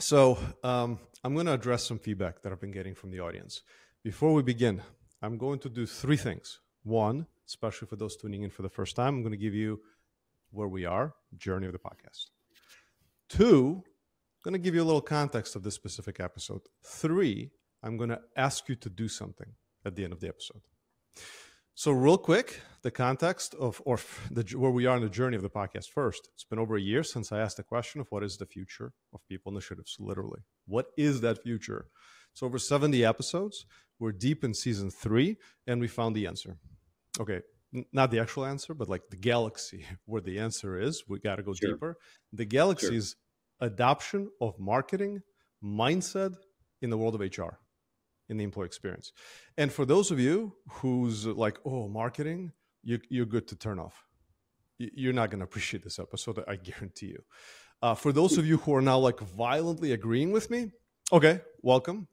So um, I'm going to address some feedback that I've been getting from the audience. Before we begin, I'm going to do three things. One, especially for those tuning in for the first time, I'm going to give you where we are, journey of the podcast. Two, I'm going to give you a little context of this specific episode. Three, I'm going to ask you to do something at the end of the episode. So, real quick, the context of or the, where we are in the journey of the podcast. First, it's been over a year since I asked the question of what is the future of people initiatives. Literally, what is that future? It's over 70 episodes. We're deep in season three, and we found the answer. Okay, not the actual answer, but like the galaxy where the answer is. We got to go sure. deeper. The galaxy's sure. adoption of marketing mindset in the world of HR in the employee experience. And for those of you who's like, oh, marketing, you, you're good to turn off. You're not going to appreciate this episode, I guarantee you. Uh, for those of you who are now like violently agreeing with me, okay, welcome.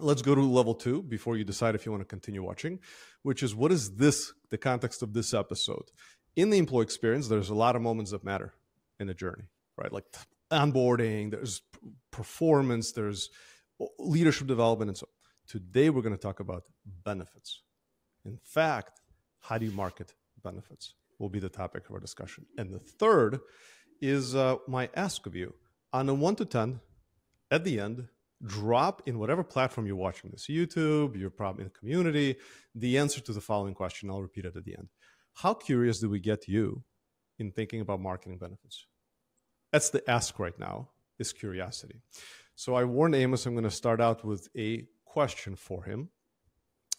Let's go to level two before you decide if you want to continue watching, which is what is this, the context of this episode? In the employee experience, there's a lot of moments that matter in the journey, right? Like onboarding, there's performance, there's leadership development, and so Today, we're going to talk about benefits. In fact, how do you market benefits will be the topic of our discussion. And the third is uh, my ask of you on a one to 10 at the end, drop in whatever platform you're watching this YouTube, you're probably in the community, the answer to the following question. I'll repeat it at the end. How curious do we get you in thinking about marketing benefits? That's the ask right now, is curiosity. So I warned Amos I'm going to start out with a question for him.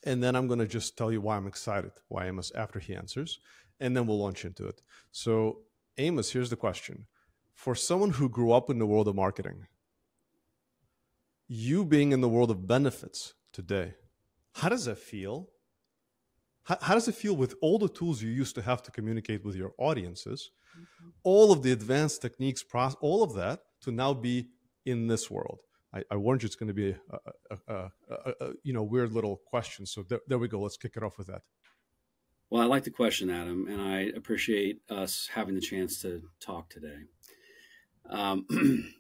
And then I'm going to just tell you why I'm excited, why Amos, after he answers, and then we'll launch into it. So, Amos, here's the question For someone who grew up in the world of marketing, you being in the world of benefits today, how does that feel? How, how does it feel with all the tools you used to have to communicate with your audiences, mm-hmm. all of the advanced techniques, all of that, to now be in this world? I, I warned you it's going to be a, a, a, a, you know weird little question. So there, there we go. Let's kick it off with that. Well, I like the question, Adam, and I appreciate us having the chance to talk today. Um,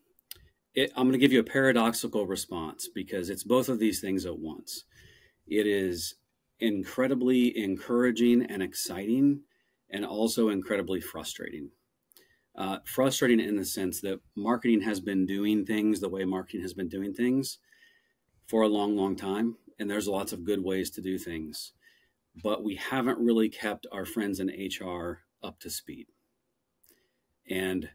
it, I'm going to give you a paradoxical response because it's both of these things at once. It is incredibly encouraging and exciting, and also incredibly frustrating uh, frustrating in the sense that marketing has been doing things the way marketing has been doing things for a long, long time. And there's lots of good ways to do things. But we haven't really kept our friends in HR up to speed. And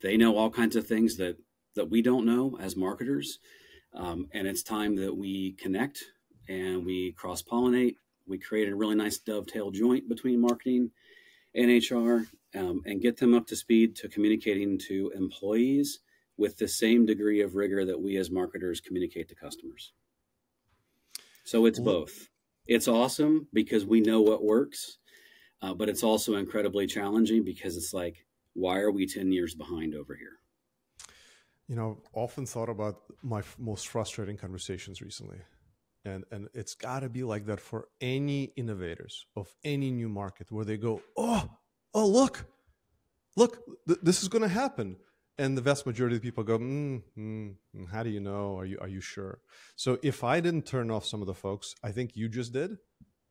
they know all kinds of things that, that we don't know as marketers. Um, and it's time that we connect and we cross pollinate. We create a really nice dovetail joint between marketing and HR um, and get them up to speed to communicating to employees with the same degree of rigor that we as marketers communicate to customers. So it's both. It's awesome because we know what works, uh, but it's also incredibly challenging because it's like, why are we 10 years behind over here? You know, often thought about my f- most frustrating conversations recently. And, and it's got to be like that for any innovators of any new market where they go, oh, oh, look, look, th- this is going to happen. And the vast majority of people go, mm, mm, mm, how do you know? Are you, are you sure? So if I didn't turn off some of the folks, I think you just did.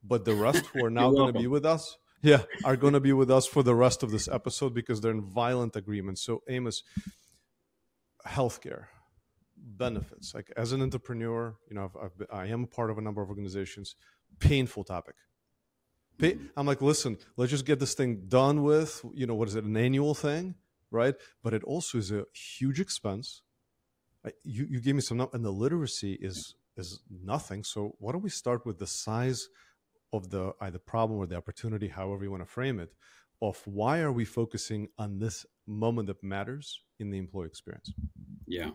But the rest who are now going to be with us, yeah, are going to be with us for the rest of this episode because they're in violent agreement. So, Amos, healthcare benefits. Like as an entrepreneur, you know, I've, I've been, I am a part of a number of organizations. Painful topic. Pay, I'm like, listen, let's just get this thing done with. You know, what is it, an annual thing, right? But it also is a huge expense. I, you, you gave me some, and the literacy is is nothing. So why don't we start with the size of the uh, either problem or the opportunity, however you want to frame it, of why are we focusing on this moment that matters in the employee experience? Yeah.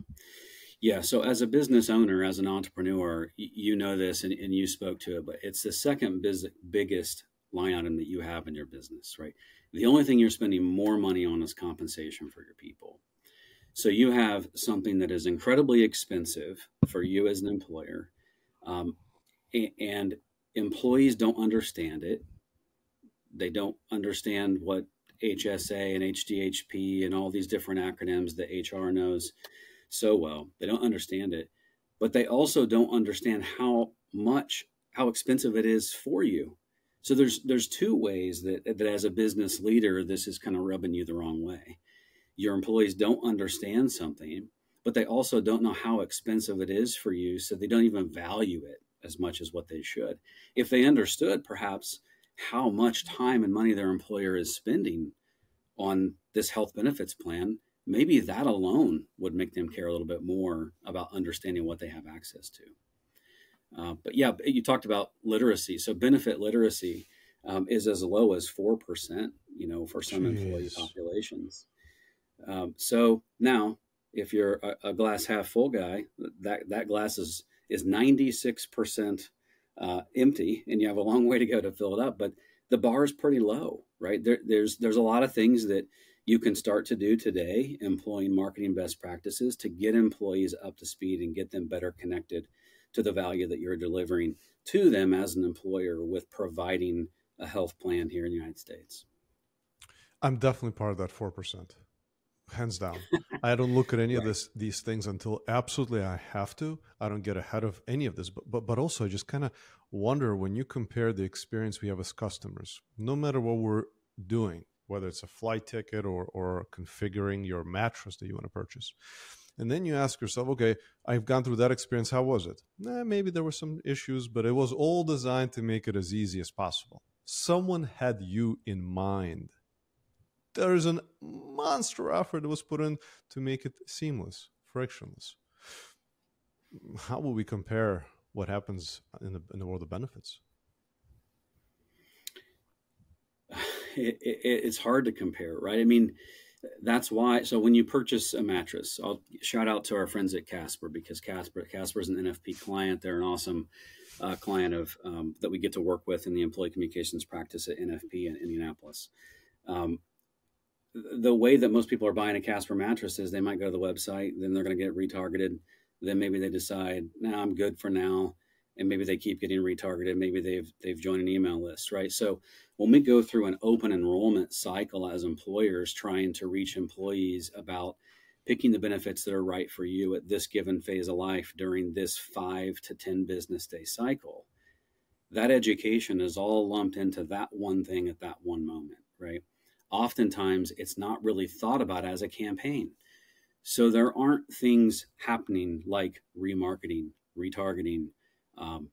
Yeah. So, as a business owner, as an entrepreneur, you know this and, and you spoke to it, but it's the second biz- biggest line item that you have in your business, right? The only thing you're spending more money on is compensation for your people. So you have something that is incredibly expensive for you as an employer, um, and employees don't understand it. They don't understand what HSA and HDHP and all these different acronyms that HR knows so well. They don't understand it, but they also don't understand how much how expensive it is for you. So there's there's two ways that that as a business leader this is kind of rubbing you the wrong way. Your employees don't understand something, but they also don't know how expensive it is for you, so they don't even value it as much as what they should. If they understood perhaps how much time and money their employer is spending on this health benefits plan, maybe that alone would make them care a little bit more about understanding what they have access to. Uh, but yeah, you talked about literacy. So benefit literacy um, is as low as four percent. You know, for some Jeez. employee populations. Um, so now, if you're a, a, glass half full guy, that that glass is is ninety six percent uh, empty, and you have a long way to go to fill it up. But the bar is pretty low, right? There, there's there's a lot of things that you can start to do today, employing marketing best practices to get employees up to speed and get them better connected to the value that you're delivering to them as an employer with providing a health plan here in the United States. I'm definitely part of that four percent hands down. I don't look at any right. of this these things until absolutely I have to. I don't get ahead of any of this, but but, but also I just kind of wonder when you compare the experience we have as customers, no matter what we're doing, whether it's a flight ticket or or configuring your mattress that you want to purchase. And then you ask yourself, okay, I've gone through that experience. How was it? Eh, maybe there were some issues, but it was all designed to make it as easy as possible. Someone had you in mind there's a monster effort that was put in to make it seamless, frictionless. How will we compare what happens in the in the world of benefits? It, it, it's hard to compare, right? I mean, that's why. So when you purchase a mattress, I'll shout out to our friends at Casper because Casper Casper is an NFP client. They're an awesome uh, client of um, that we get to work with in the employee communications practice at NFP in Indianapolis. Um, the way that most people are buying a Casper mattress is they might go to the website, then they're going to get retargeted. Then maybe they decide, "Nah, I'm good for now," and maybe they keep getting retargeted. Maybe they've they've joined an email list, right? So when we go through an open enrollment cycle as employers trying to reach employees about picking the benefits that are right for you at this given phase of life during this five to 10 business day cycle, that education is all lumped into that one thing at that one moment, right? oftentimes it's not really thought about as a campaign. So there aren't things happening like remarketing, retargeting, um,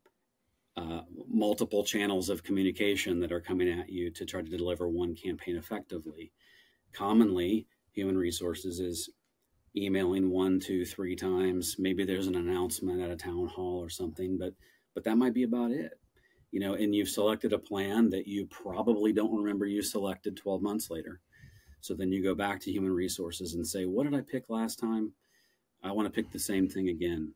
uh, multiple channels of communication that are coming at you to try to deliver one campaign effectively. Commonly, human resources is emailing one, two, three times. Maybe there's an announcement at a town hall or something, but but that might be about it you know, and you've selected a plan that you probably don't remember you selected 12 months later. So then you go back to human resources and say, what did I pick last time? I want to pick the same thing again.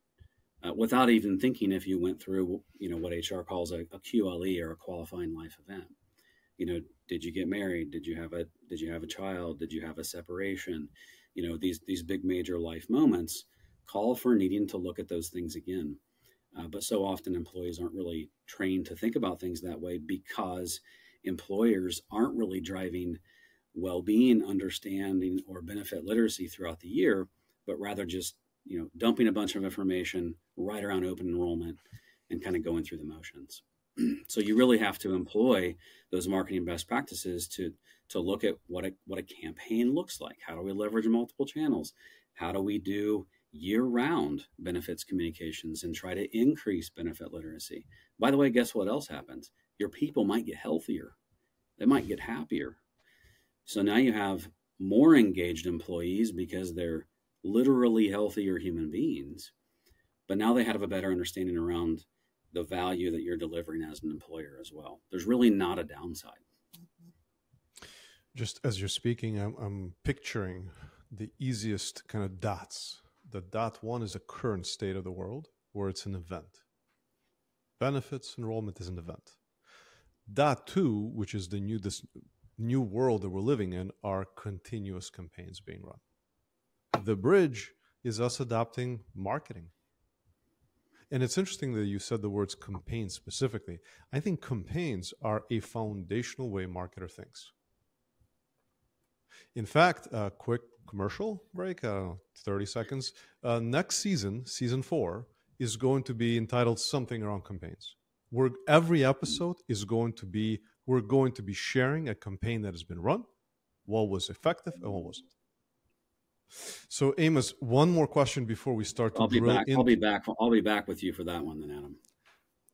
Uh, without even thinking if you went through, you know, what HR calls a, a QLE or a qualifying life event. You know, did you get married? Did you have a did you have a child? Did you have a separation? You know, these these big major life moments call for needing to look at those things again. Uh, but so often employees aren't really trained to think about things that way because employers aren't really driving well-being understanding or benefit literacy throughout the year but rather just you know dumping a bunch of information right around open enrollment and kind of going through the motions so you really have to employ those marketing best practices to to look at what a what a campaign looks like how do we leverage multiple channels how do we do year round benefits communications and try to increase benefit literacy. By the way, guess what else happens? Your people might get healthier, they might get happier. So now you have more engaged employees because they're literally healthier human beings, but now they have a better understanding around the value that you're delivering as an employer as well. There's really not a downside. Mm-hmm. Just as you're speaking, I'm, I'm picturing the easiest kind of dots the dot one is a current state of the world where it's an event. Benefits enrollment is an event. Dot two, which is the new this new world that we're living in, are continuous campaigns being run. The bridge is us adopting marketing. And it's interesting that you said the words campaign specifically. I think campaigns are a foundational way marketer thinks. In fact, a quick commercial break, uh, 30 seconds. Uh, next season, season four, is going to be entitled something around campaigns. Where every episode is going to be, we're going to be sharing a campaign that has been run, what was effective and what wasn't. So, Amos, one more question before we start. I'll be back. I'll be back. I'll be back with you for that one, then, Adam.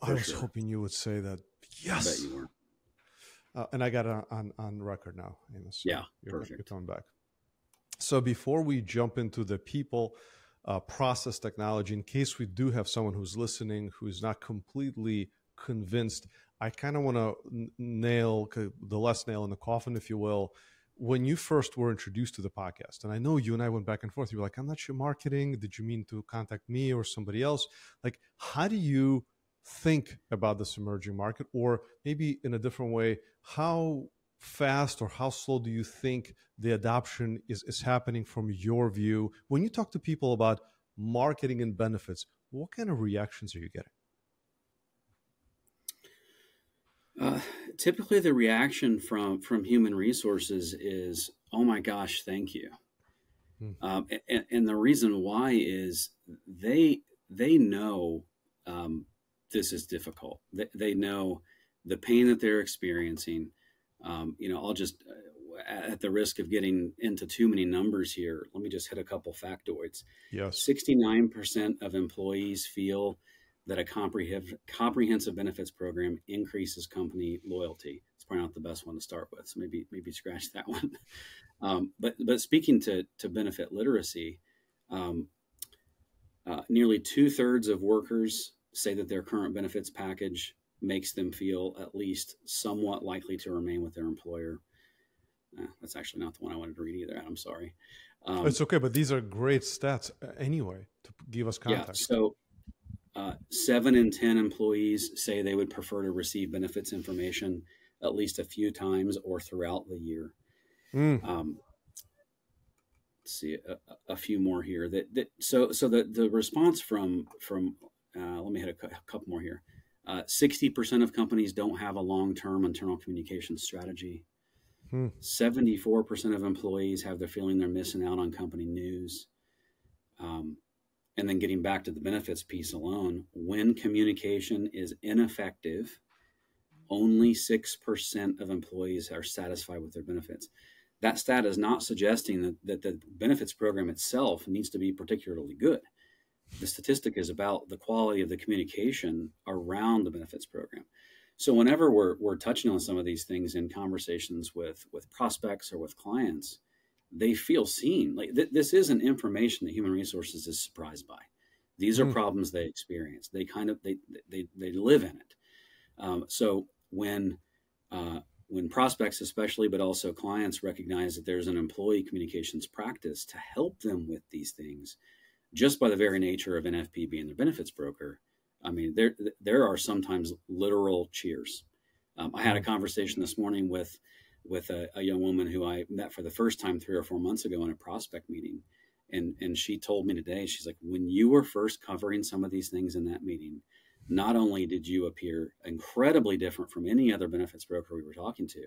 I was sure. hoping you would say that. Yes. I bet you were. Uh, and I got it on on record now, Amos. So yeah, you're, perfect. You're coming back. So before we jump into the people uh, process technology, in case we do have someone who's listening who's not completely convinced, I kind of want to nail the last nail in the coffin, if you will. When you first were introduced to the podcast, and I know you and I went back and forth, you were like, I'm not sure marketing. Did you mean to contact me or somebody else? Like, how do you think about this emerging market? Or maybe in a different way, how fast or how slow do you think the adoption is, is happening from your view? When you talk to people about marketing and benefits, what kind of reactions are you getting? Uh, typically, the reaction from from human resources is, "Oh my gosh, thank you," hmm. um, and, and, the reason why is they they know um, this is difficult. They, they know the pain that they're experiencing. Um, you know, I'll just, uh, at the risk of getting into too many numbers here, let me just hit a couple factoids. Yes. 69% of employees feel that a comprehensive, comprehensive benefits program increases company loyalty. It's probably not the best one to start with, so maybe maybe scratch that one. Um, but but speaking to to benefit literacy, um, uh, nearly two thirds of workers say that their current benefits package makes them feel at least somewhat likely to remain with their employer. Uh, that's actually not the one I wanted to read either. I'm sorry. Um, it's okay, but these are great stats anyway to give us context. Yeah, so uh, seven in 10 employees say they would prefer to receive benefits information at least a few times or throughout the year. Mm. Um, let's see a, a, few more here that, that so so the, the response from from uh, let me hit a, a couple more here. Uh, 60% of companies don't have a long term internal communication strategy. Hmm. 74% of employees have the feeling they're missing out on company news. Um, and then getting back to the benefits piece alone, when communication is ineffective, only 6% of employees are satisfied with their benefits. That stat is not suggesting that, that the benefits program itself needs to be particularly good the statistic is about the quality of the communication around the benefits program. So whenever we're, we're touching on some of these things in conversations with, with prospects or with clients, they feel seen. Like th- this isn't information that human resources is surprised by. These are mm. problems they experience. They kind of they they they live in it. Um, so when uh, when prospects, especially, but also clients, recognize that there's an employee communications practice to help them with these things, just by the very nature of NFP being their benefits broker, I mean, there there are sometimes literal cheers. Um, I had a conversation this morning with with a, a, young woman who I met for the first time three or four months ago in a prospect meeting, and and she told me today, she's like, when you were first covering some of these things in that meeting, not only did you appear incredibly different from any other benefits broker we were talking to,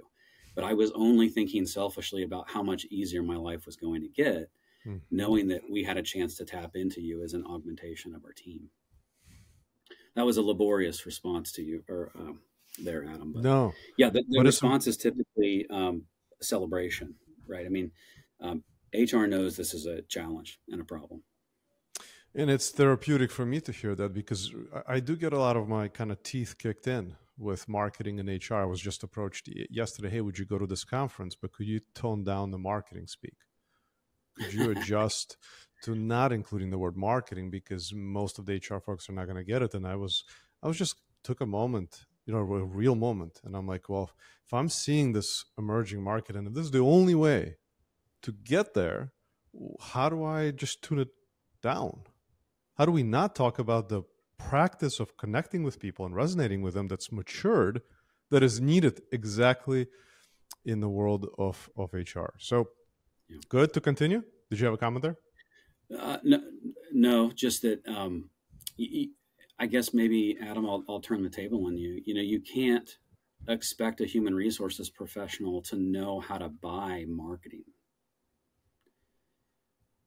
but I was only thinking selfishly about how much easier my life was going to get mm-hmm. knowing that we had a chance to tap into you as an augmentation of our team. That was a laborious response to you, or um, there, Adam. But no, yeah, the, the response is typically um, celebration, right? I mean, um, HR knows this is a challenge and a problem. And it's therapeutic for me to hear that because I do get a lot of my kind of teeth kicked in with marketing and HR. I was just approached yesterday. Hey, would you go to this conference? But could you tone down the marketing speak? could you adjust to not including the word marketing because most of the HR folks are not going to get it? And I was, I was just took a moment, you know, a real moment, and I'm like, well, if I'm seeing this emerging market and if this is the only way to get there, how do I just tune it down? How do we not talk about the practice of connecting with people and resonating with them that's matured, that is needed exactly in the world of, of HR? So yeah. Good to continue. Did you have a comment there? Uh, no, no, just that. Um, I guess maybe Adam, I'll, I'll turn the table on you. You know, you can't expect a human resources professional to know how to buy marketing.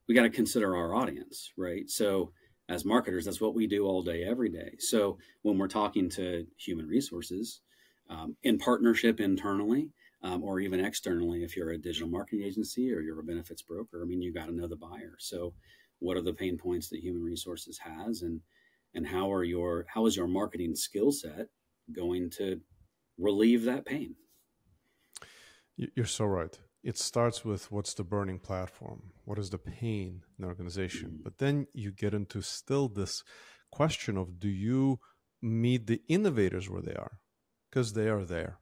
we got to consider our audience, right? So as marketers, that's what we do all day, every day. So when we're talking to human resources um, in partnership internally um, or even externally, if you're a digital marketing agency or you're a benefits broker, I mean, you got to know the buyer. So what are the pain points that human resources has and and how are your how is your marketing skill set going to relieve that pain? You're so right. It starts with what's the burning platform? What is the pain in the organization? Mm-hmm. but then you get into still this question of do you meet the innovators where they are? Because they are there.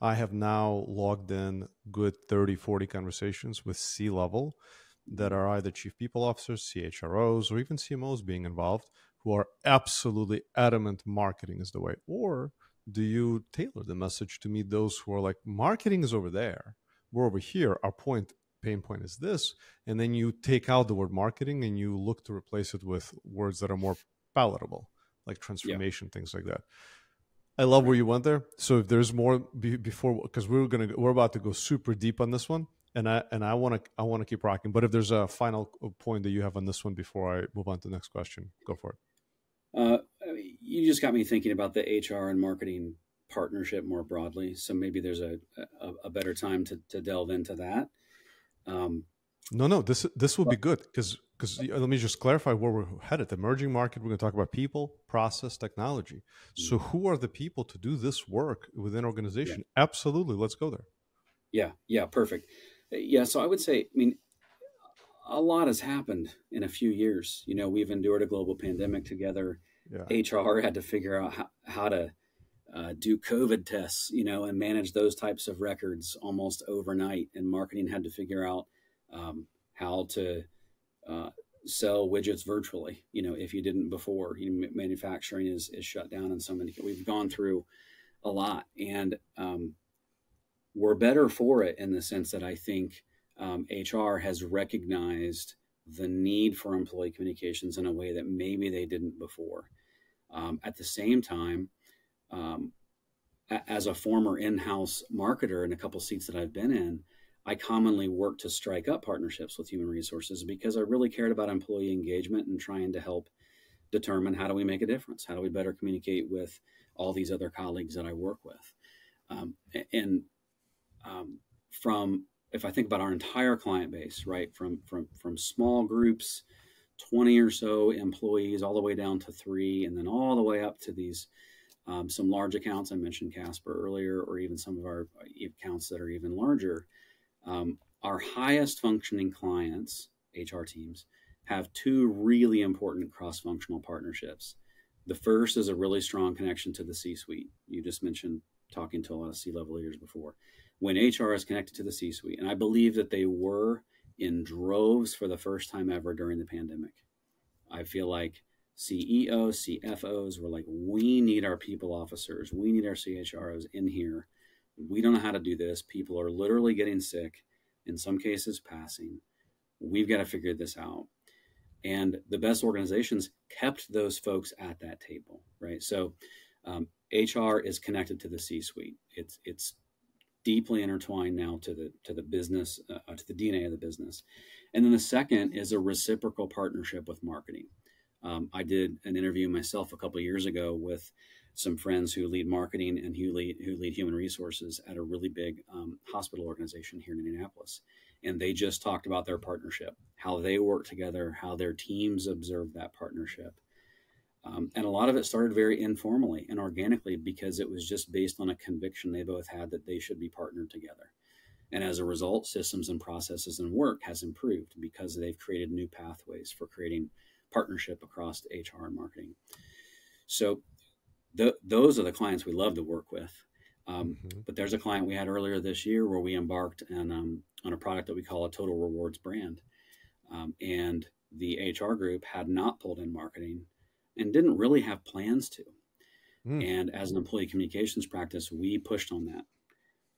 I have now logged in good 30 40 conversations with c level that are either chief people officers chros or even cmos being involved who are absolutely adamant marketing is the way. Or do you tailor the message to meet those who are like marketing is over there. We're over here. Our point pain point is this. And then you take out the word marketing and you look to replace it with words that are more palatable like transformation yeah. things like that. I love where you went there. So if there's more before because we're gonna we're about to go super deep on this one and i and i want to i want to keep rocking. But if there's a final uh, point that you have on this one before i move on to the next question go for it uh, you just got me thinking about the HR and marketing partnership more broadly. So maybe there's a, a, a better time to, to delve into that. Um, no, no, this this will be good because because let me just clarify where we're headed. The emerging market, we're going to talk about people, process, technology. So mm-hmm. who are the people to do this work within organization? Yeah. Absolutely, let's go there. Yeah, yeah, perfect. Yeah, so I would say, I mean, a lot has happened in a few years. You know, we've endured a global pandemic together yeah. HR had to figure out how, how to uh, do COVID tests, you know, and manage those types of records almost overnight. And marketing had to figure out um, how to uh, sell widgets virtually, you know, if you didn't before. You know, manufacturing is, is shut down in so many. We've gone through a lot, and um, we're better for it in the sense that I think um, HR has recognized the need for employee communications in a way that maybe they didn't before. Um, at the same time, um, a- as a former in-house marketer in a couple seats that I've been in, I commonly work to strike up partnerships with human resources because I really cared about employee engagement and trying to help determine how do we make a difference? How do we better communicate with all these other colleagues that I work with? Um, and um, from if I think about our entire client base, right, from from from small groups 20 or so employees, all the way down to three, and then all the way up to these um, some large accounts. I mentioned Casper earlier, or even some of our accounts that are even larger. Um, our highest functioning clients, HR teams, have two really important cross functional partnerships. The first is a really strong connection to the C suite. You just mentioned talking to a lot of C level leaders before. When HR is connected to the C suite, and I believe that they were in droves for the first time ever during the pandemic. I feel like CEOs, CFOs were like, we need our people officers, we need our CHROs in here. We don't know how to do this. People are literally getting sick, in some cases, passing. We've got to figure this out. And the best organizations kept those folks at that table, right? So um, HR is connected to the C-suite. It's it's deeply intertwined now to the to the business uh, uh, to the DNA of the business. And then the second is a reciprocal partnership with marketing. Um, I did an interview myself a couple years ago with some friends who lead marketing and who lead who lead human resources at a really big um, hospital organization here in Indianapolis, and they just talked about their partnership, how they work together, how their teams observe that partnership, um, and a lot of it started very informally and organically because it was just based on a conviction they both had that they should be partnered together. And as a result, systems and processes and work has improved because they've created new pathways for creating partnership across HR and marketing. So th- those are the clients we love to work with. Um, mm-hmm. But there's a client we had earlier this year where we embarked on, um, on a product that we call a total rewards brand. Um, and the HR group had not pulled in marketing and didn't really have plans to. Mm. And as an employee communications practice, we pushed on that.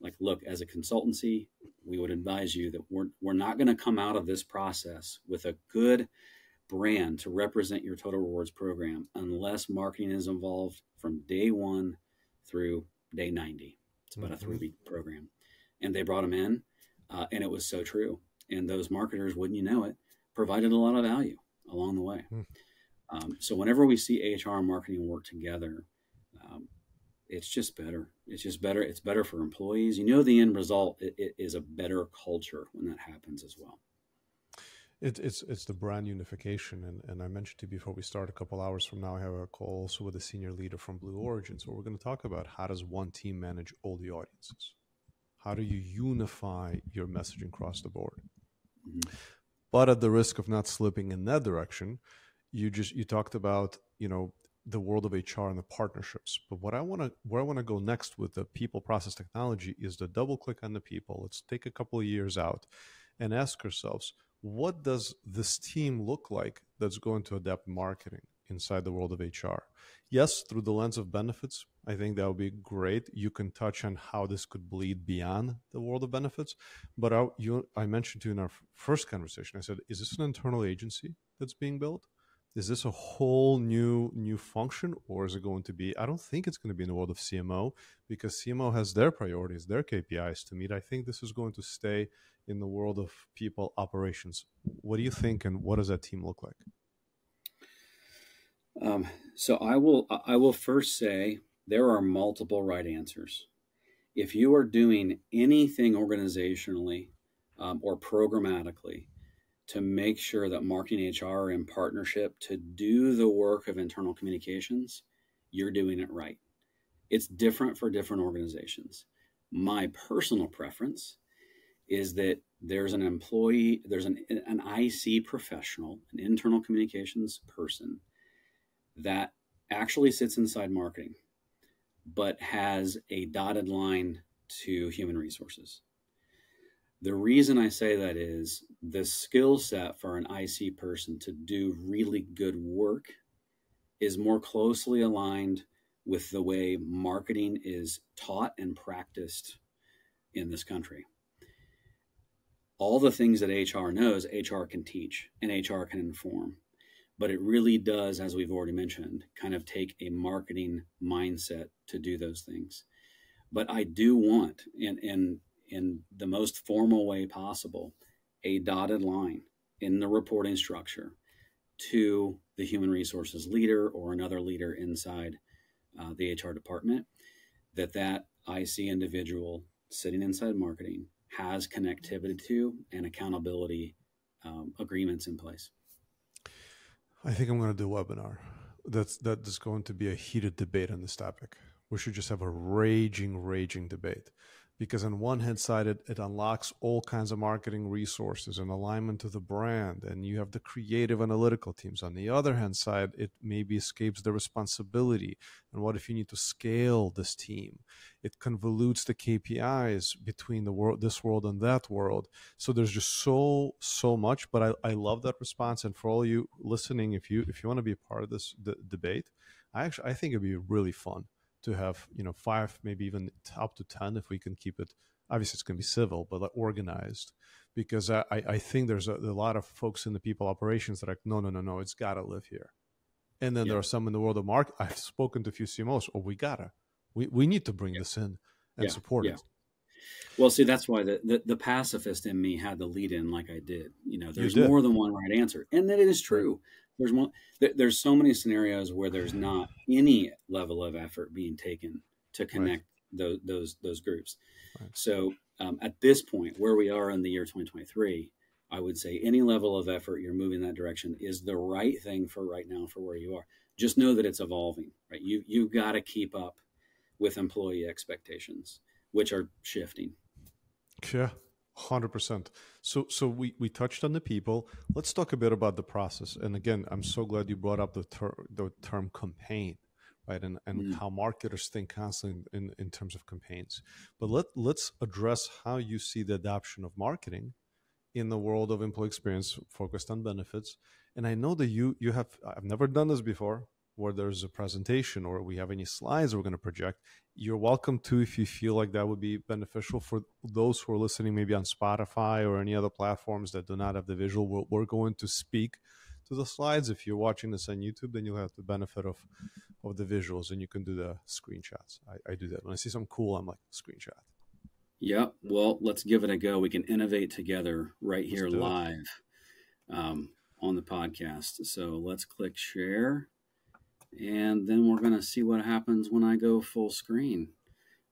Like, look, as a consultancy, we would advise you that we're, we're not going to come out of this process with a good brand to represent your total rewards program unless marketing is involved from day one through day 90. It's about mm-hmm. a three week program. And they brought them in, uh, and it was so true. And those marketers, wouldn't you know it, provided a lot of value along the way. Mm. Um, so whenever we see HR and marketing work together, um, it's just better. It's just better. It's better for employees. You know, the end result it, it is a better culture when that happens as well. It, it's it's the brand unification, and, and I mentioned to you before we start. A couple hours from now, I have a call also with a senior leader from Blue Origin. So we're going to talk about how does one team manage all the audiences. How do you unify your messaging across the board? Mm-hmm. But at the risk of not slipping in that direction, you just you talked about you know the world of HR and the partnerships. But what I want to where I want to go next with the people process technology is to double click on the people. Let's take a couple of years out and ask ourselves what does this team look like that's going to adapt marketing inside the world of HR? Yes, through the lens of benefits, I think that would be great. You can touch on how this could bleed beyond the world of benefits. But I, you, I mentioned to you in our first conversation, I said, is this an internal agency that's being built? Is this a whole new new function, or is it going to be? I don't think it's going to be in the world of CMO because CMO has their priorities, their KPIs to meet. I think this is going to stay in the world of people operations. What do you think, and what does that team look like? Um, so I will I will first say there are multiple right answers. If you are doing anything organizationally um, or programmatically to make sure that marketing HR are in partnership to do the work of internal communications, you're doing it right. It's different for different organizations. My personal preference is that there's an employee, there's an, an IC professional, an internal communications person that actually sits inside marketing, but has a dotted line to human resources. The reason I say that is the skill set for an IC person to do really good work is more closely aligned with the way marketing is taught and practiced in this country all the things that HR knows, HR can teach and HR can inform. But it really does, as we've already mentioned, kind of take a marketing mindset to do those things. But I do want, and, in, in the most formal way possible, a dotted line in the reporting structure to the human resources leader or another leader inside uh, the HR department that that IC individual sitting inside marketing has connectivity to and accountability um, agreements in place. I think I'm going to do a webinar. That's that is going to be a heated debate on this topic. We should just have a raging, raging debate because on one hand side it, it unlocks all kinds of marketing resources and alignment to the brand and you have the creative analytical teams. On the other hand side it maybe escapes the responsibility. And what if you need to scale this team? It convolutes the kpis between the world this world and that world. So there's just so so much but i, I love that response. And for all you listening if you if you want to be a part of this d- debate i actually i think it'd be really fun to have you know five maybe even up to 10 if we can keep it obviously it's going to be civil but organized because i, I think there's a, a, lot of folks in the people operations that are like no no no no it's got to live here and then yeah. there are some in the world of market i've spoken to a few cmos oh we gotta we, we need to bring yeah. this in and yeah. support it well, see, that's why the, the, the, pacifist in me had the lead in like I did. You know, there's more than one right answer. And that it is true there's one there's so many scenarios where there's not any level of effort being taken to connect right. those those those groups. Right. so um, at this point where we are in the year 2023 i would say any level of effort you're moving that direction is the right thing for right now for where you are. Just know that it's evolving right? You you've got to keep up with employee expectations which are shifting. Yeah Hundred percent. So, so we we touched on the people. Let's talk a bit about the process. And again, I'm so glad you brought up the ter- the term campaign, right? And and mm. how marketers think constantly in, in terms of campaigns. But let let's address how you see the adoption of marketing in the world of employee experience focused on benefits. And I know that you you have I've never done this before where there's a presentation or we have any slides we're going to project, you're welcome to if you feel like that would be beneficial for those who are listening, maybe on Spotify or any other platforms that do not have the visual. We're, we're going to speak to the slides. If you're watching this on YouTube, then you'll have the benefit of of the visuals and you can do the screenshots. I, I do that when I see something cool. I'm like screenshot. Yeah, well, let's give it a go. We can innovate together right here live. um, on the podcast. So let's click share. And then we're going to see what happens when I go full screen.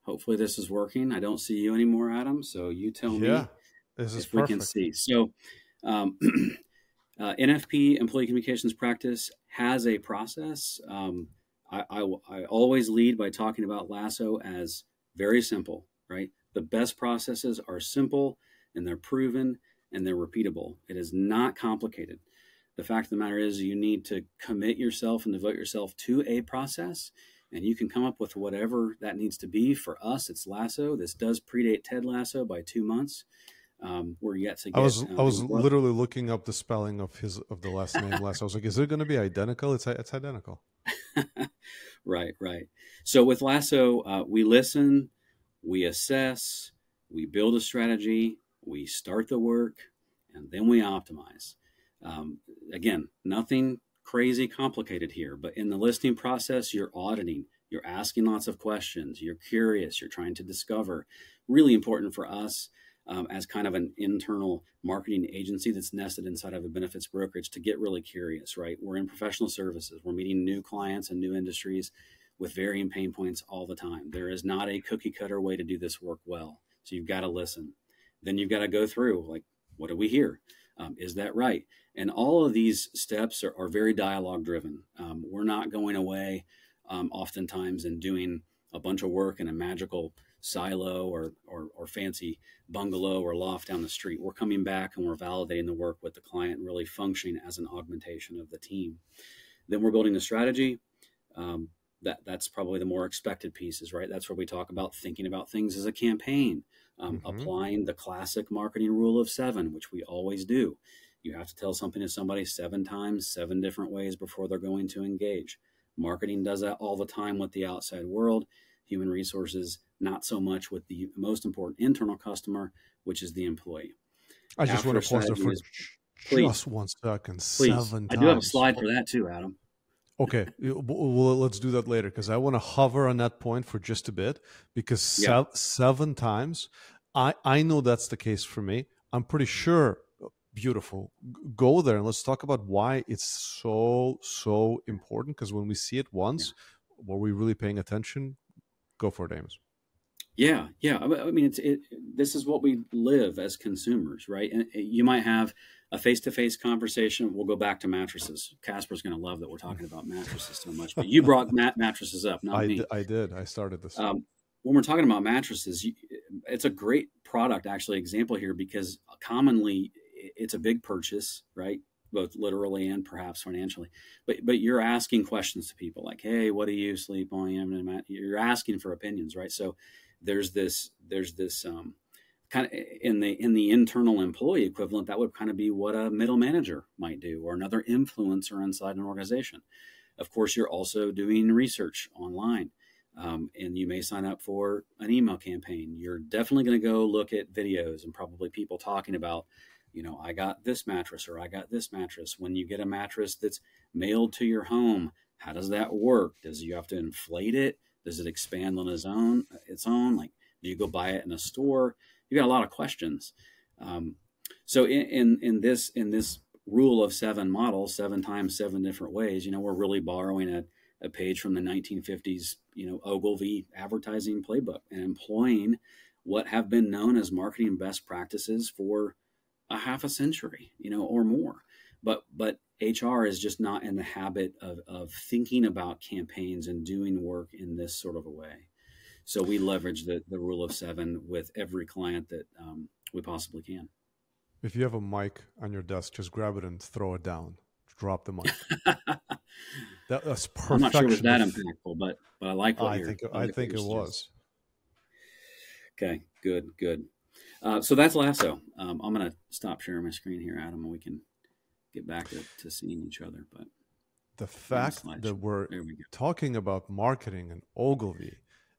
Hopefully this is working. I don't see you anymore, Adam. So you tell yeah, me this is if perfect. we can see. So um, uh, NFP, Employee Communications Practice, has a process. Um, I, I, I always lead by talking about Lasso as very simple, right? The best processes are simple and they're proven and they're repeatable. It is not complicated. The fact of the matter is, you need to commit yourself and devote yourself to a process, and you can come up with whatever that needs to be. For us, it's Lasso. This does predate Ted Lasso by two months. Um, we're yet to get. I was um, I was what- literally looking up the spelling of his of the last name last. I was like, is it going to be identical? It's it's identical. right, right. So with Lasso, uh, we listen, we assess, we build a strategy, we start the work, and then we optimize. Um, again, nothing crazy complicated here, but in the listing process, you're auditing, you're asking lots of questions, you're curious, you're trying to discover. Really important for us um, as kind of an internal marketing agency that's nested inside of a benefits brokerage to get really curious, right? We're in professional services, we're meeting new clients and new industries with varying pain points all the time. There is not a cookie cutter way to do this work well. So you've got to listen. Then you've got to go through like, what do we hear? Um, is that right? And all of these steps are, are very dialogue driven. Um, we're not going away um, oftentimes and doing a bunch of work in a magical silo or, or, or fancy bungalow or loft down the street. We're coming back and we're validating the work with the client, really functioning as an augmentation of the team. Then we're building a strategy. Um, that that's probably the more expected pieces, right? That's where we talk about thinking about things as a campaign, um, Mhm. applying the classic marketing rule of seven, which we always do. You have to tell something to somebody seven times, seven different ways before they're going to engage. Marketing does that all the time with the outside world. Human resources, not so much with the most important internal customer, which is the employee. I just After want to pause there for is- j- Please. just one second. Please, Seven I do have a slide for that too, Adam. Okay, well, let's do that later because I want to hover on that point for just a bit because Yeah. sev- seven times, I I know that's the case for me. I'm pretty sure. uh, Beautiful. Go there and let's talk about why it's so so important. Because when we see it once, were we really paying attention? Go for it, Amos. Yeah, yeah. I mean, it's it. This is what we live as consumers, right? And you might have a face-to-face conversation. We'll go back to mattresses. Casper's going to love that we're talking about mattresses so much. But you brought mat- mattresses up, not I, me. d- I did. I started this. Um, when we're talking about mattresses, you, it's a great product, actually, example here because commonly it's a big purchase, right? Both literally and perhaps financially. But but you're asking questions to people like, "Hey, what do you sleep on?" You're asking for opinions, right? So there's this there's this um, kind of in the in the internal employee equivalent that would kind of be what a middle manager might do or another influencer inside an organization. Of course, you're also doing research online um, and you may sign up for an email campaign. You're definitely going to go look at videos and probably people talking about, you know, I got this mattress or I got this mattress. When you get a mattress that's mailed to your home, how does that work? Does you have to inflate it? Does it expand on its own? Its own? Like, do you go buy it in a store? You got a lot of questions. Um, so in, in in this in this rule of seven model, seven times seven different ways, you know, we're really borrowing a a page from the 1950s, you know, Ogilvy advertising playbook and employing what have been known as marketing best practices for a half a century, you know, or more. But but HR is just not in the habit of of thinking about campaigns and doing work in this sort of a way. So we leverage the the rule of seven with every client that um, we possibly can. if you have a mic on your desk, just grab it and throw it down. Drop the mic. That, that's perfection. I'm not sure it was that impactful, but but I like what I you're- think I I like what think it was. Okay, good, good. Uh, so that's Lasso. Um, I'm going to stop sharing my screen here, Adam, and we can get back to, to seeing each other. But The fact that we're we talking about marketing and Ogilvy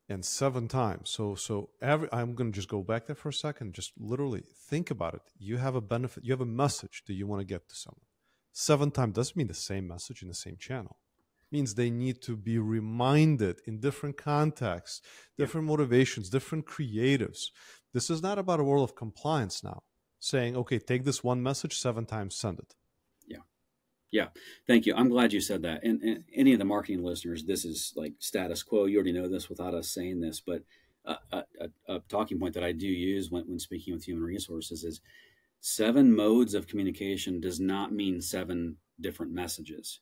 and seven times. So so every I'm gonna just go back there for a second. Just literally think about it. You have a benefit. You have a message that you want to get to someone. Seven times doesn't mean the same message in the same channel. It means they need to be reminded in different contexts, different motivations, different creatives. This is not about a world of compliance now. Saying, okay, take this one message seven times, send it. Yeah, thank you. I'm glad you said that. And, and, any of the marketing listeners, this is like status quo. You already know this without us saying this, but a, a, a talking point that I do use when, when speaking with human resources is seven modes of communication does not mean seven different messages.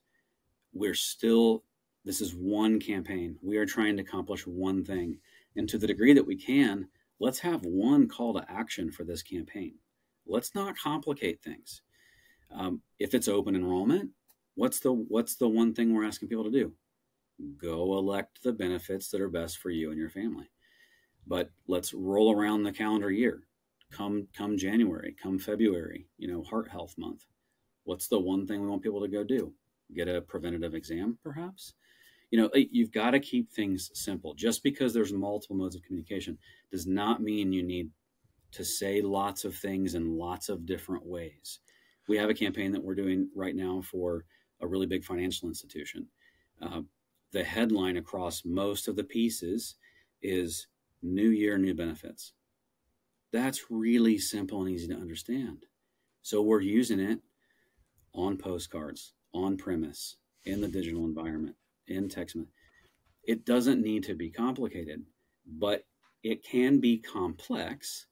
We're still, this is one campaign. We are trying to accomplish one thing. And to the degree that we can, let's have one call to action for this campaign. Let's not complicate things. Um, if it's open enrollment, what's the what's the one thing we're asking people to do? Go elect the benefits that are best for you and your family. But let's roll around the calendar year. Come come January, come February, you know, heart health month. What's the one thing we want people to go do? Get a preventative exam, perhaps? You know, you've got to keep things simple. Just because there's multiple modes of communication does not mean you need to say lots of things in lots of different ways we have a campaign that we're doing right now for a really big financial institution. Uh, the headline across most of the pieces is New Year, New Benefits. That's really simple and easy to understand. So we're using it on postcards, on premise, in the digital environment, in text. It doesn't need to be complicated, but it can be complex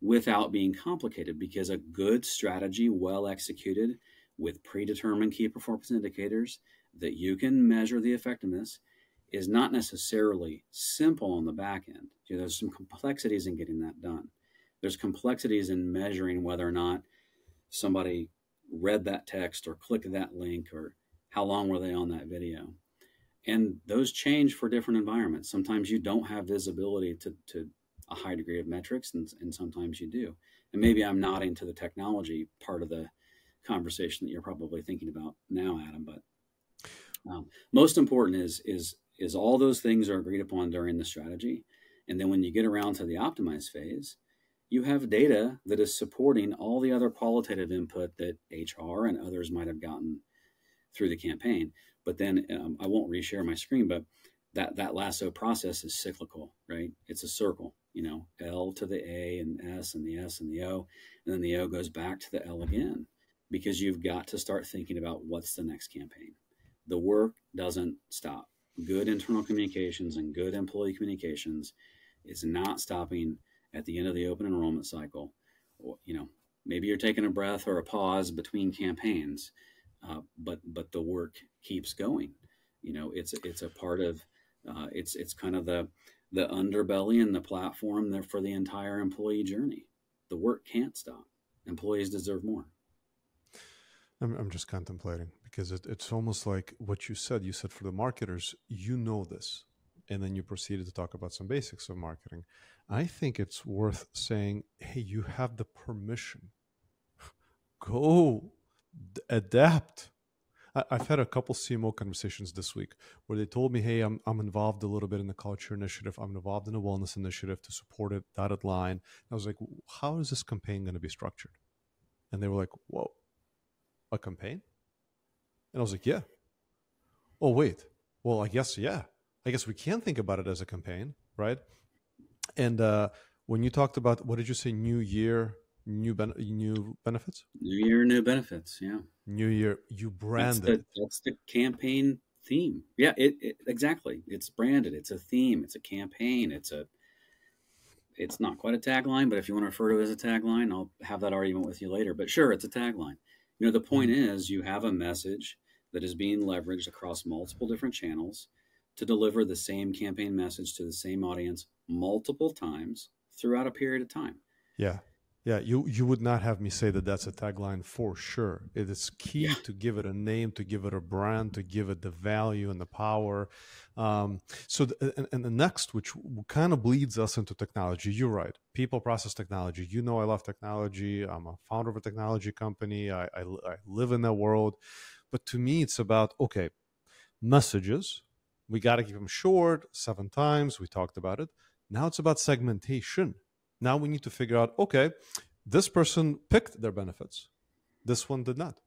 without being complicated because a good strategy, well executed with predetermined key performance indicators that you can measure the effectiveness, is not necessarily simple on the back end. You know, there's some complexities in getting that done. There's complexities in measuring whether or not somebody read that text or clicked that link or how long were they on that video. And those change for different environments. Sometimes you don't have visibility to, to a high degree of metrics, and, and sometimes you do. And maybe I'm nodding to the technology part of the conversation that you're probably thinking about now, Adam. But um, most important is is is all those things are agreed upon during the strategy, and then when you get around to the optimize phase, you have data that is supporting all the other qualitative input that HR and others might have gotten through the campaign. But then um, I won't reshare my screen, but that that lasso process is cyclical, right? It's a circle you know, L to the A and S and the S and the O, and then the O goes back to the L again because you've got to start thinking about what's the next campaign. The work doesn't stop. Good internal communications and good employee communications is not stopping at the end of the open enrollment cycle. You know, maybe you're taking a breath or a pause between campaigns, uh, but but the work keeps going. You know, it's it's a part of uh, it's it's kind of the the underbelly and the platform there for the entire employee journey. The work can't stop. Employees deserve more. I'm, I'm just contemplating because it, it's almost like what you said. You said for the marketers, you know this. And then you proceeded to talk about some basics of marketing. I think it's worth saying, hey, you have the permission. Go adapt I've had a couple CMO conversations this week where they told me, "Hey, I'm I'm involved a little bit in the culture initiative. I'm involved in a wellness initiative to support it." Dotted line. I was like, "How is this campaign going to be structured?" And they were like, "Whoa, a campaign?" And I was like, "Yeah." Oh wait, well, I guess yeah. I guess we can think about it as a campaign, right? And uh, when you talked about what did you say, New Year, new ben- new benefits? New Year, new benefits. Yeah. New Year, you branded. That's the, that's the campaign theme. Yeah, it, it, exactly. It's branded. It's a theme. It's a campaign. It's a. It's not quite a tagline, but if you want to refer to it as a tagline, I'll have that argument with you later. But sure, it's a tagline. You know, the point mm-hmm. is you have a message that is being leveraged across multiple different channels to deliver the same campaign message to the same audience multiple times throughout a period of time. Yeah. Yeah, you you would not have me say that that's a tagline for sure. It is key yeah. to give it a name, to give it a brand, to give it the value and the power. Um, so, the, and, and, the next, which kind of bleeds us into technology, you're right. People, process, technology. You know, I love technology. I'm a founder of a technology company. I, I, I live in that world. But to me, it's about okay, messages. We got to keep them short. Seven times we talked about it. Now it's about segmentation now we need to figure out okay, this person picked their benefits, this one did not.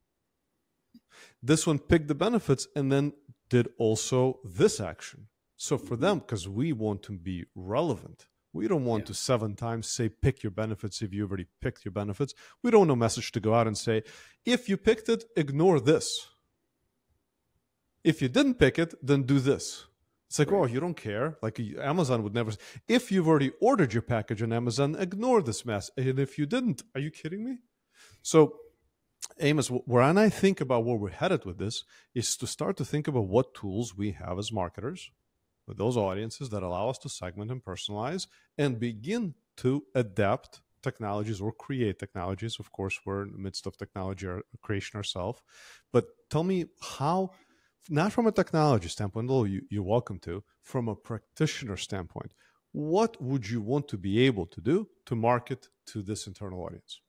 This one picked the benefits and then did also this action. So for them, because we want to be relevant, we don't want yeah. to seven times say pick your benefits if you already picked your benefits. We don't want a message to go out and say, if you picked it, ignore this. If you didn't pick it, then do this. It's like, right. oh, you don't care. Like Amazon would never. If you've already ordered your package on Amazon, ignore this mess. And if you didn't, are you kidding me? So, Amos, where I think about where we're headed with this is to start to think about what tools we have as marketers with those audiences that allow us to segment and personalize and begin to adapt technologies or create technologies. Of course, we're in the midst of technology creation ourselves. But tell me how not from a technology standpoint, although you, you're welcome to, from a practitioner standpoint, what would you want to be able to do to market to this internal audience?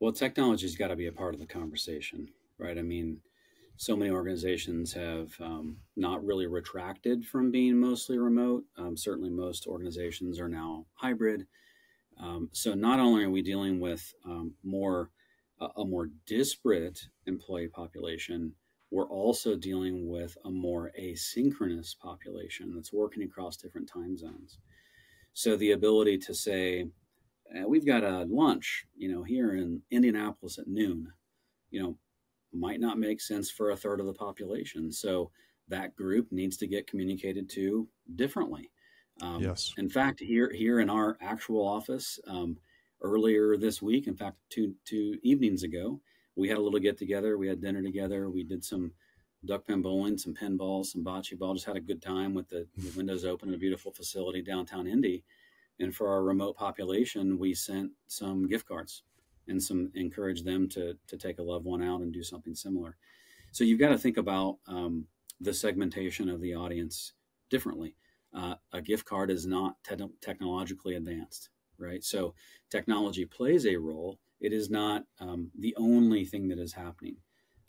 Well, technology's got to be a part of the conversation, right? I mean, so many organizations have um, not really retracted from being mostly remote. Um, certainly, most organizations are now hybrid. Um, so, not only are we dealing with um, more a, more disparate employee population, we're also dealing with a more asynchronous population that's working across different time zones. So the ability to say, eh, we've got a lunch, you know, here in Indianapolis at noon, you know, might not make sense for a third of the population. So that group needs to get communicated to differently. Um, yes. In fact, here here in our actual office, um, earlier this week. In fact, two two evenings ago, we had a little get together. We had dinner together. We did some duck pin bowling, some pinball, some bocce ball. Just had a good time with the, the windows open in a beautiful facility downtown Indy. And for our remote population, we sent some gift cards and some encouraged them to to take a loved one out and do something similar. So you've got to think about um, the segmentation of the audience differently. Uh, a gift card is not te- technologically advanced right? So technology plays a role. It is not um, the only thing that is happening.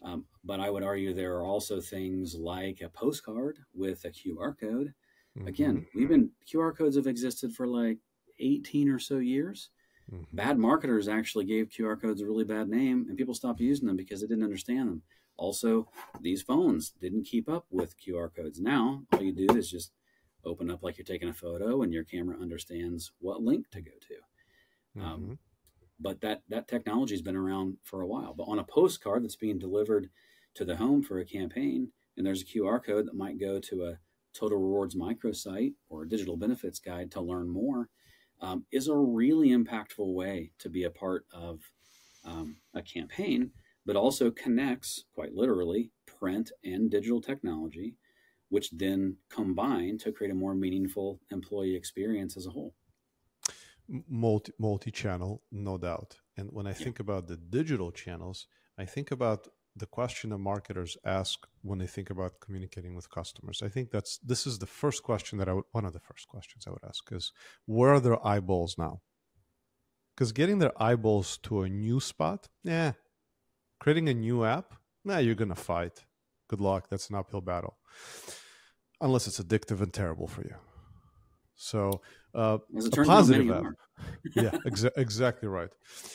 Um, but I would argue there are also things like a postcard with a QR code. Mm-hmm. Again, we've been QR codes have existed for like 18 or so years. Mm-hmm. Bad marketers actually gave QR codes a really bad name, and people stopped using them because they didn't understand them. Also, these phones didn't keep up with QR codes. Now, all you do is just open up like you're taking a photo and your camera understands what link to go to. Um, mm-hmm. Um, but that that technology has been around for a while. But on a postcard that's being delivered to the home for a campaign, and there's a QR code that might go to a Total Rewards microsite or a digital benefits guide to learn more, um, is a really impactful way to be a part of um, a campaign, but also connects, quite literally, print and digital technology which then combine to create a more meaningful employee experience as a whole. Multi multi channel, no doubt. And when I think about the digital channels, I think about the question that marketers ask when they think about communicating with customers. I think that's this is the first question that I would one of the first questions I would ask is where are their eyeballs now? Because getting their eyeballs to a new spot, yeah. Creating a new app, nah, you're gonna fight good luck. That's an uphill battle, unless it's addictive and terrible for you. So, uh, a positive app. yeah, exa- exactly right.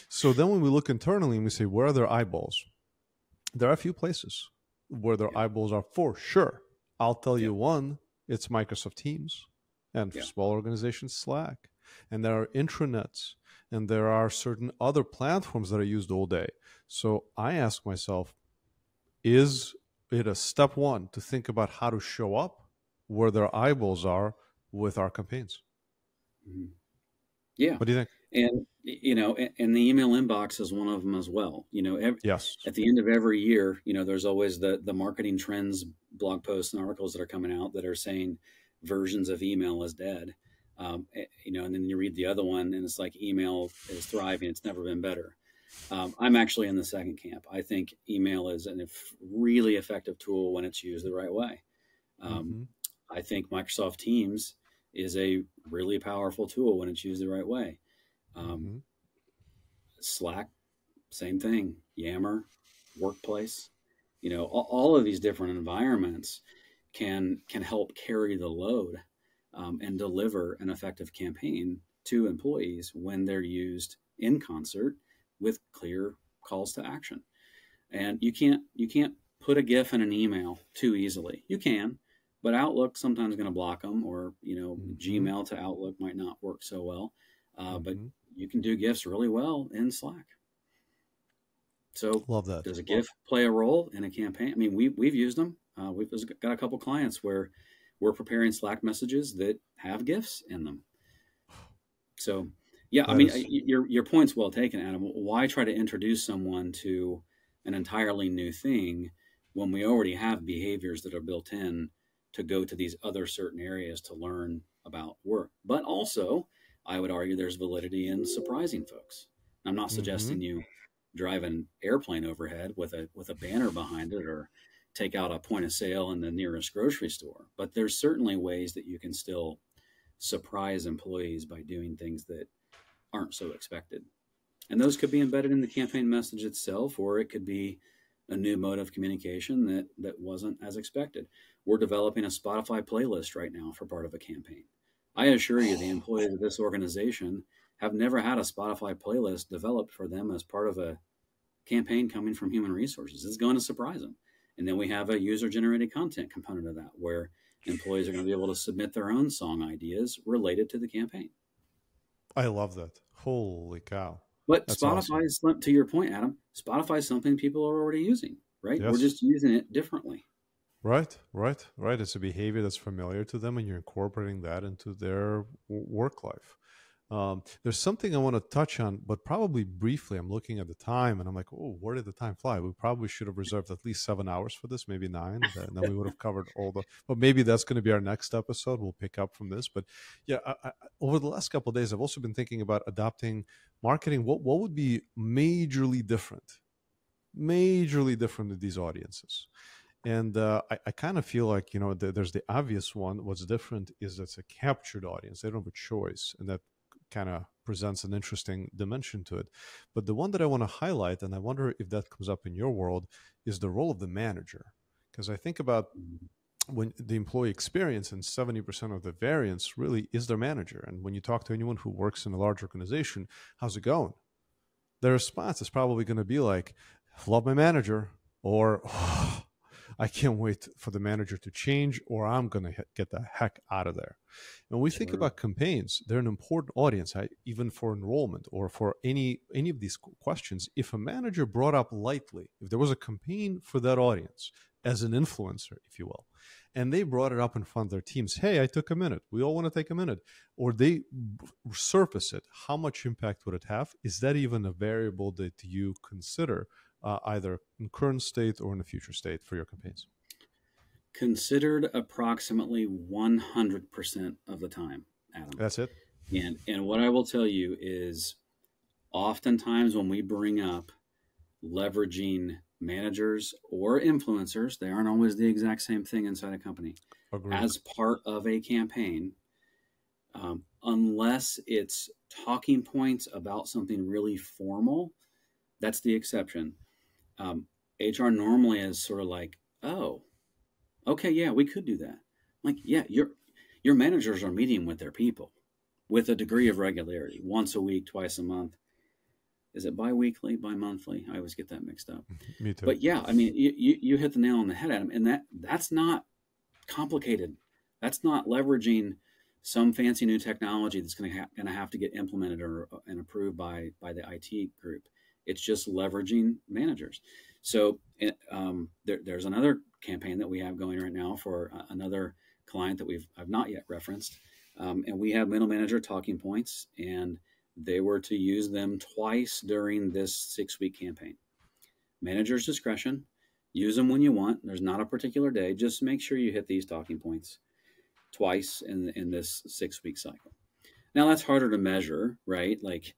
So then, when we look internally and we say, where are their eyeballs? There are a few places where their yeah. eyeballs are for sure. I'll tell yeah. you one. It's Microsoft Teams, and for yeah. small organizations, Slack, and there are intranets, and there are certain other platforms that are used all day. So I ask myself, is it a step one to think about how to show up where their eyeballs are with our campaigns. Mm-hmm. Yeah. What do you think? And you know, and the email inbox is one of them as well. You know, every, yes. At the end of every year, you know, there's always the the marketing trends blog posts and articles that are coming out that are saying versions of email is dead. Um, eh, you know, and then you read the other one, and it's like email is thriving. It's never been better. Um, I'm actually in the second camp. I think email is a really effective tool when it's used the right way. Um, mm-hmm. I think Microsoft Teams is a really powerful tool when it's used the right way. Um, mm-hmm. Slack, same thing. Yammer, Workplace, you know, all, all, of these different environments can can help carry the load um, and deliver an effective campaign to employees when they're used in concert with clear calls to action. And you can't you can't put a GIF in an email too easily. You can, but Outlook sometimes going to block them, or you know mm-hmm. Gmail to Outlook might not work so well. Uh, mm-hmm. But you can do GIFs really well in Slack. So love that. Does a GIF play a role in a campaign? I mean, we we've used them. Uh, we've got a couple clients where we're preparing Slack messages that have GIFs in them. So, yeah, that I mean, is... your your point's well taken, Adam. Why try to introduce someone to an entirely new thing when we already have behaviors that are built in to go to these other certain areas to learn about work? But also, I would argue there's validity in surprising folks. I'm not mm-hmm. suggesting you drive an airplane overhead with a with a banner behind it or take out a point of sale in the nearest grocery store. But there's certainly ways that you can still surprise employees by doing things that aren't so expected. And those could be embedded in the campaign message itself, or it could be a new mode of communication that, that wasn't as expected. We're developing a Spotify playlist right now for part of a campaign. I assure you, the employees of this organization have never had a Spotify playlist developed for them as part of a campaign coming from human resources. It's going to surprise them. And then we have a user generated content component of that where employees are going to be able to submit their own song ideas related to the campaign. I love that. Holy cow. But That's Spotify awesome. is, to your point, Adam, Spotify is something people are already using, right? Yes. We're just using it differently. Right, right, right. It's a behavior that's familiar to them, and you're incorporating that into their work life. Um, there's something I want to touch on, but probably briefly. I'm looking at the time and I'm like, oh, where did the time fly? We probably should have reserved at least seven hours for this, maybe nine. And then we would have covered all the, but maybe that's going to be our next episode. We'll pick up from this. But yeah, I, I, over the last couple days, I've also been thinking about adopting marketing. What, what would be majorly different? Majorly different to these audiences. And uh, I, I kind of feel like, you know, the, there's the obvious one. What's different is it's a captured audience. They don't have a choice. And that kind of presents an interesting dimension to it. But the one that I want to highlight, and I wonder if that comes up in your world, is the role of the manager. Because I think about when the employee experience and 70% of the variance really is their manager. And when you talk to anyone who works in a large organization, how's it going? Their response is probably going to be like, love my manager, or oh, I can't wait for the manager to change, or I'm going to get the heck out of there. And when we sure. think about campaigns, they're an important audience, even for enrollment or for any any of these questions. If a manager brought up lightly, if there was a campaign for that audience as an influencer, if you will, and they brought it up in front of their teams, hey, I took a minute. We all want to take a minute, or they surface it. How much impact would it have? Is that even a variable that you consider? Uh, either in current state or in the future state for your campaigns? Considered approximately 100% of the time, Adam. That's it. And, and what I will tell you is oftentimes when we bring up leveraging managers or influencers, they aren't always the exact same thing inside a company, Agreed. as part of a campaign, um, unless it's talking points about something really formal, that's the exception um, HR normally is sort of like, oh, okay, yeah, we could do that. Like, yeah, your your managers are meeting with their people with a degree of regularity, once a week, twice a month. Is it biweekly, bi-monthly? I always get that mixed up. Me too. But yeah, I mean, you, you, you hit the nail on the head, Adam, and that that's not complicated. That's not leveraging some fancy new technology that's going to ha- going to have to get implemented or and approved by by the IT group. It's just leveraging managers. So um, there, there's another campaign that we have going right now for another client that we've I've not yet referenced, um, and we have middle manager talking points, and they were to use them twice during this six week campaign. Manager's discretion. Use them when you want. There's not a particular day. Just make sure you hit these talking points twice in in this six week cycle. Now that's harder to measure, right? Like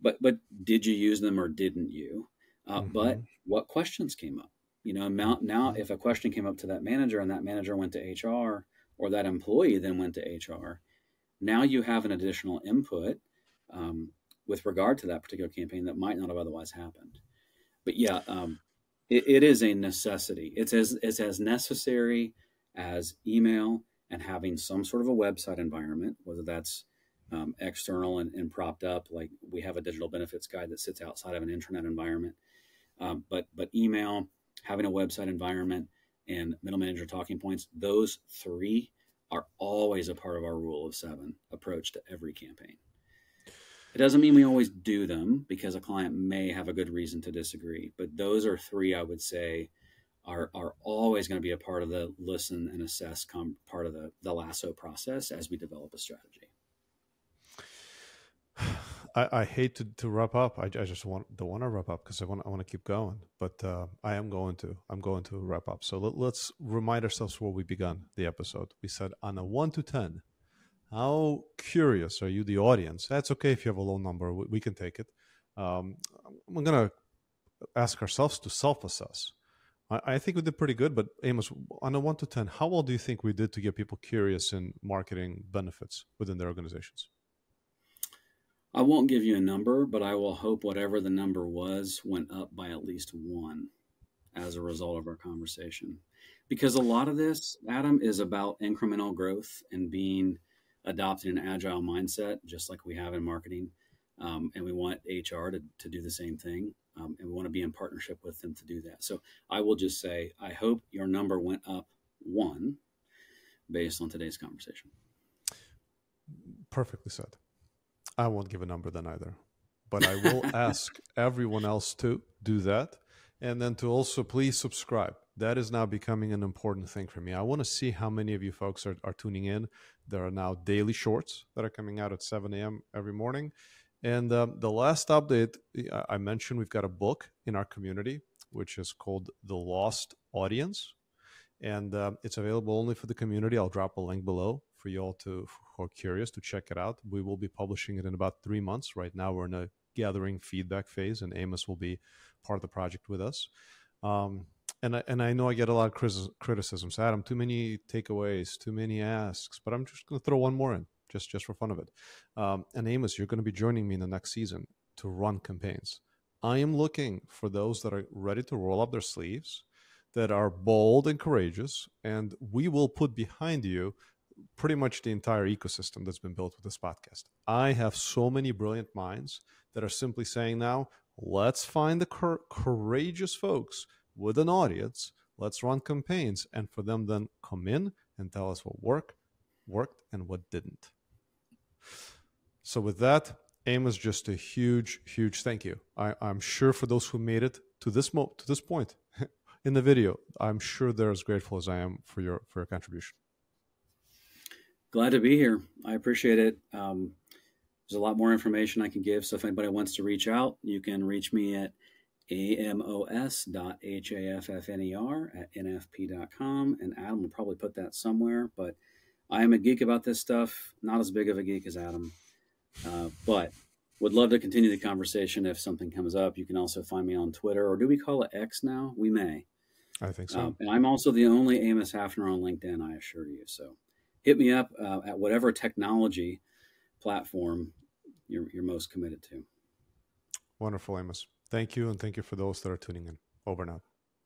but but did you use them or didn't you? Uh, mm-hmm. But what questions came up? You know, now, now if a question came up to that manager and that manager went to HR or that employee then went to HR, now you have an additional input um, with regard to that particular campaign that might not have otherwise happened. But yeah, um, it, it is a necessity. It's as it's as necessary as email and having some sort of a website environment, whether that's um, external and, and, propped up. Like we have a digital benefits guide that sits outside of an intranet environment. Um, but but email, having a website environment, and middle manager talking points, those three are always a part of our rule of seven approach to every campaign. It doesn't mean we always do them because a client may have a good reason to disagree. But those are three I would say are, are always going to be a part of the listen and assess part of the, the lasso process as we develop a strategy. I, I hate to, to wrap up. I, I just want don't want to wrap up because I want I want to keep going. But uh, I am going to. I'm going to wrap up. So let, let's remind ourselves where we began the episode. We said on a one to ten, how curious are you, the audience? That's okay if you have a low number. We, we can take it. Um, I'm gonna ask ourselves to self-assess. I, I think we did pretty good, but Amos, on a one to ten, how well do you think we did to get people curious in marketing benefits within their organizations? I won't give you a number, but I will hope whatever the number was went up by at least one as a result of our conversation. Because a lot of this, Adam, is about incremental growth and being adopting an agile mindset, just like we have in marketing. Um, and we want HR to, to do the same thing. Um, and we want to be in partnership with them to do that. So I will just say, I hope your number went up one based on today's conversation. Perfectly said. I won't give a number then either, but I will ask everyone else to do that. And then to also please subscribe. That is now becoming an important thing for me. I want to see how many of you folks are, are tuning in. There are now daily shorts that are coming out at 7 a.m. every morning. And um, the last update I mentioned, we've got a book in our community, which is called The Lost Audience. And uh, it's available only for the community. I'll drop a link below for you all to who are curious to check it out. We will be publishing it in about three months. Right now, we're in a gathering feedback phase, and Amos will be part of the project with us. Um, and I, and I know I get a lot of criticisms. Adam, too many takeaways, too many asks, but I'm just going to throw one more in, just just for fun of it. Um, and Amos, you're going to be joining me in the next season to run campaigns. I am looking for those that are ready to roll up their sleeves, that are bold and courageous, and we will put behind you pretty much the entire ecosystem that's been built with this podcast. I have so many brilliant minds that are simply saying now, let's find the cor- courageous folks with an audience, let's run campaigns, and for them then come in and tell us what worked, worked, and what didn't. So with that, Amos, just a huge, huge thank you. I, am sure for those who made it to this mo- to this point in the video, I'm sure they're as grateful as I am for your for your contribution. Glad to be here. I appreciate it. Um, there's a lot more information I can give. So if anybody wants to reach out, you can reach me at amos.haffner at nfp.com. And Adam will probably put that somewhere. But I am a geek about this stuff, not as big of a geek as Adam. Uh, but would love to continue the conversation if something comes up. You can also find me on Twitter, or do we call it X now? We may. I think so. Um, and I'm also the only Amos Haffner on LinkedIn, I assure you. So hit me up uh, at whatever technology platform you're, you're most committed to. Wonderful, Amos. Thank you. And thank you for those that are tuning in. Over now.